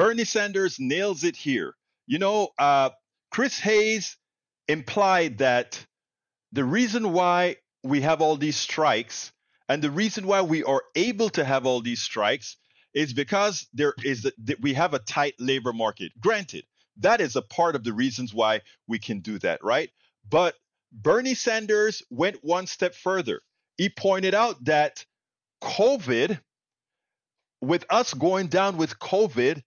Bernie Sanders nails it here. You know, uh, Chris Hayes implied that the reason why we have all these strikes and the reason why we are able to have all these strikes is because there is we have a tight labor market. Granted, that is a part of the reasons why we can do that, right? But Bernie Sanders went one step further. He pointed out that COVID, with us going down with COVID,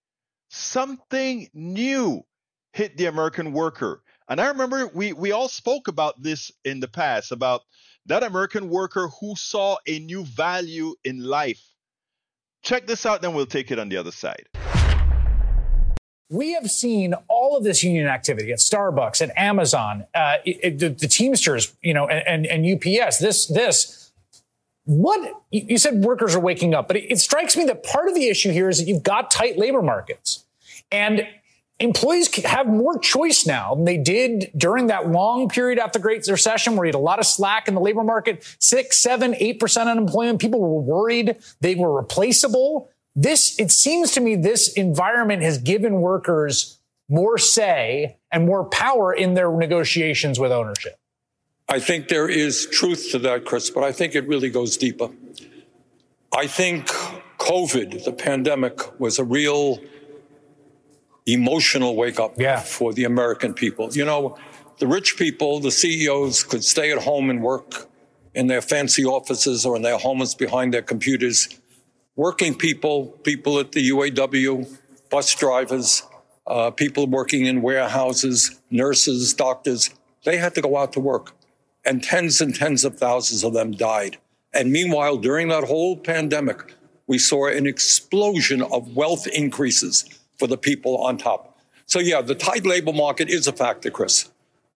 something new hit the American worker. And I remember we we all spoke about this in the past about that American worker who saw a new value in life. Check this out, then we'll take it on the other side. We have seen all of this union activity at Starbucks, at Amazon, uh, it, the, the, Teamsters, you know, and, and, and UPS. This, this. What you said, workers are waking up, but it, it strikes me that part of the issue here is that you've got tight labor markets, and employees have more choice now than they did during that long period after the Great Recession where you had a lot of slack in the labor market, six, seven, eight percent unemployment. People were worried they were replaceable. This, it seems to me, this environment has given workers more say and more power in their negotiations with ownership. I think there is truth to that, Chris, but I think it really goes deeper. I think COVID, the pandemic, was a real emotional wake up yeah. for the American people. You know, the rich people, the CEOs could stay at home and work in their fancy offices or in their homes behind their computers. Working people, people at the UAW, bus drivers, uh, people working in warehouses, nurses, doctors, they had to go out to work. And tens and tens of thousands of them died. And meanwhile, during that whole pandemic, we saw an explosion of wealth increases for the people on top. So, yeah, the tight labor market is a factor, Chris.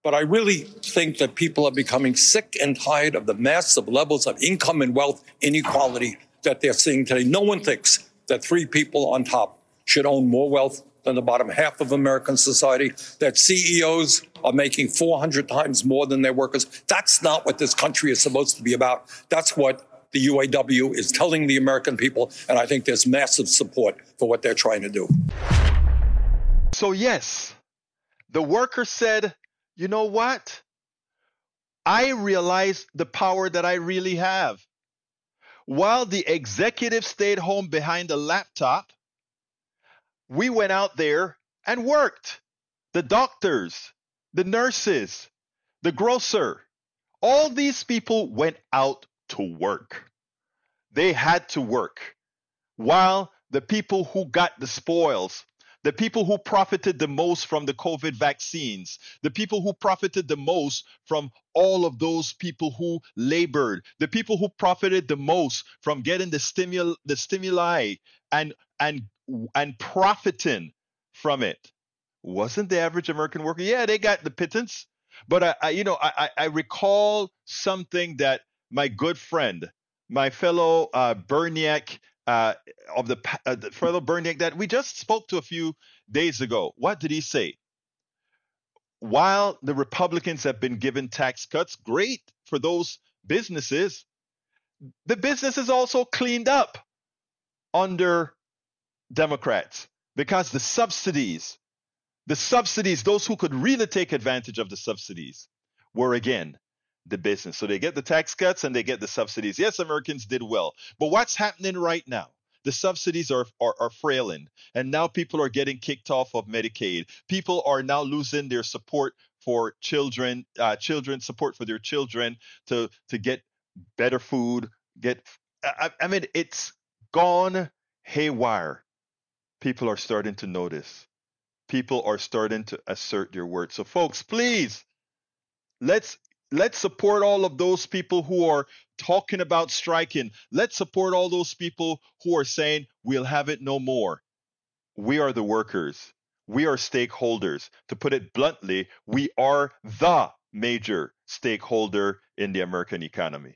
But I really think that people are becoming sick and tired of the massive levels of income and wealth inequality that they're seeing today. No one thinks that three people on top should own more wealth than the bottom half of American society, that CEOs are making 400 times more than their workers. That's not what this country is supposed to be about. That's what the UAW is telling the American people, and I think there's massive support for what they're trying to do. So, yes, the worker said, you know what? I realize the power that I really have. While the executive stayed home behind a laptop, we went out there and worked. The doctors, the nurses, the grocer, all these people went out to work. They had to work. While the people who got the spoils, the people who profited the most from the COVID vaccines, the people who profited the most from all of those people who labored, the people who profited the most from getting the stimul the stimuli and and and profiting from it wasn't the average American worker. Yeah, they got the pittance, but I, I you know I, I recall something that my good friend, my fellow uh, Berniak uh, of the, uh, the fellow Berniak that we just spoke to a few days ago. What did he say? While the Republicans have been given tax cuts, great for those businesses, the business is also cleaned up under Democrats because the subsidies, the subsidies, those who could really take advantage of the subsidies, were again the business. So they get the tax cuts and they get the subsidies. Yes, Americans did well. But what's happening right now? The subsidies are, are, are frailing. And now people are getting kicked off of Medicaid. People are now losing their support for children, uh, children support for their children to, to get better food, get, I, I mean, it's gone haywire. People are starting to notice. People are starting to assert their word. So, folks, please, let's let's support all of those people who are talking about striking. Let's support all those people who are saying we'll have it no more. We are the workers. We are stakeholders. To put it bluntly, we are the major stakeholder in the American economy.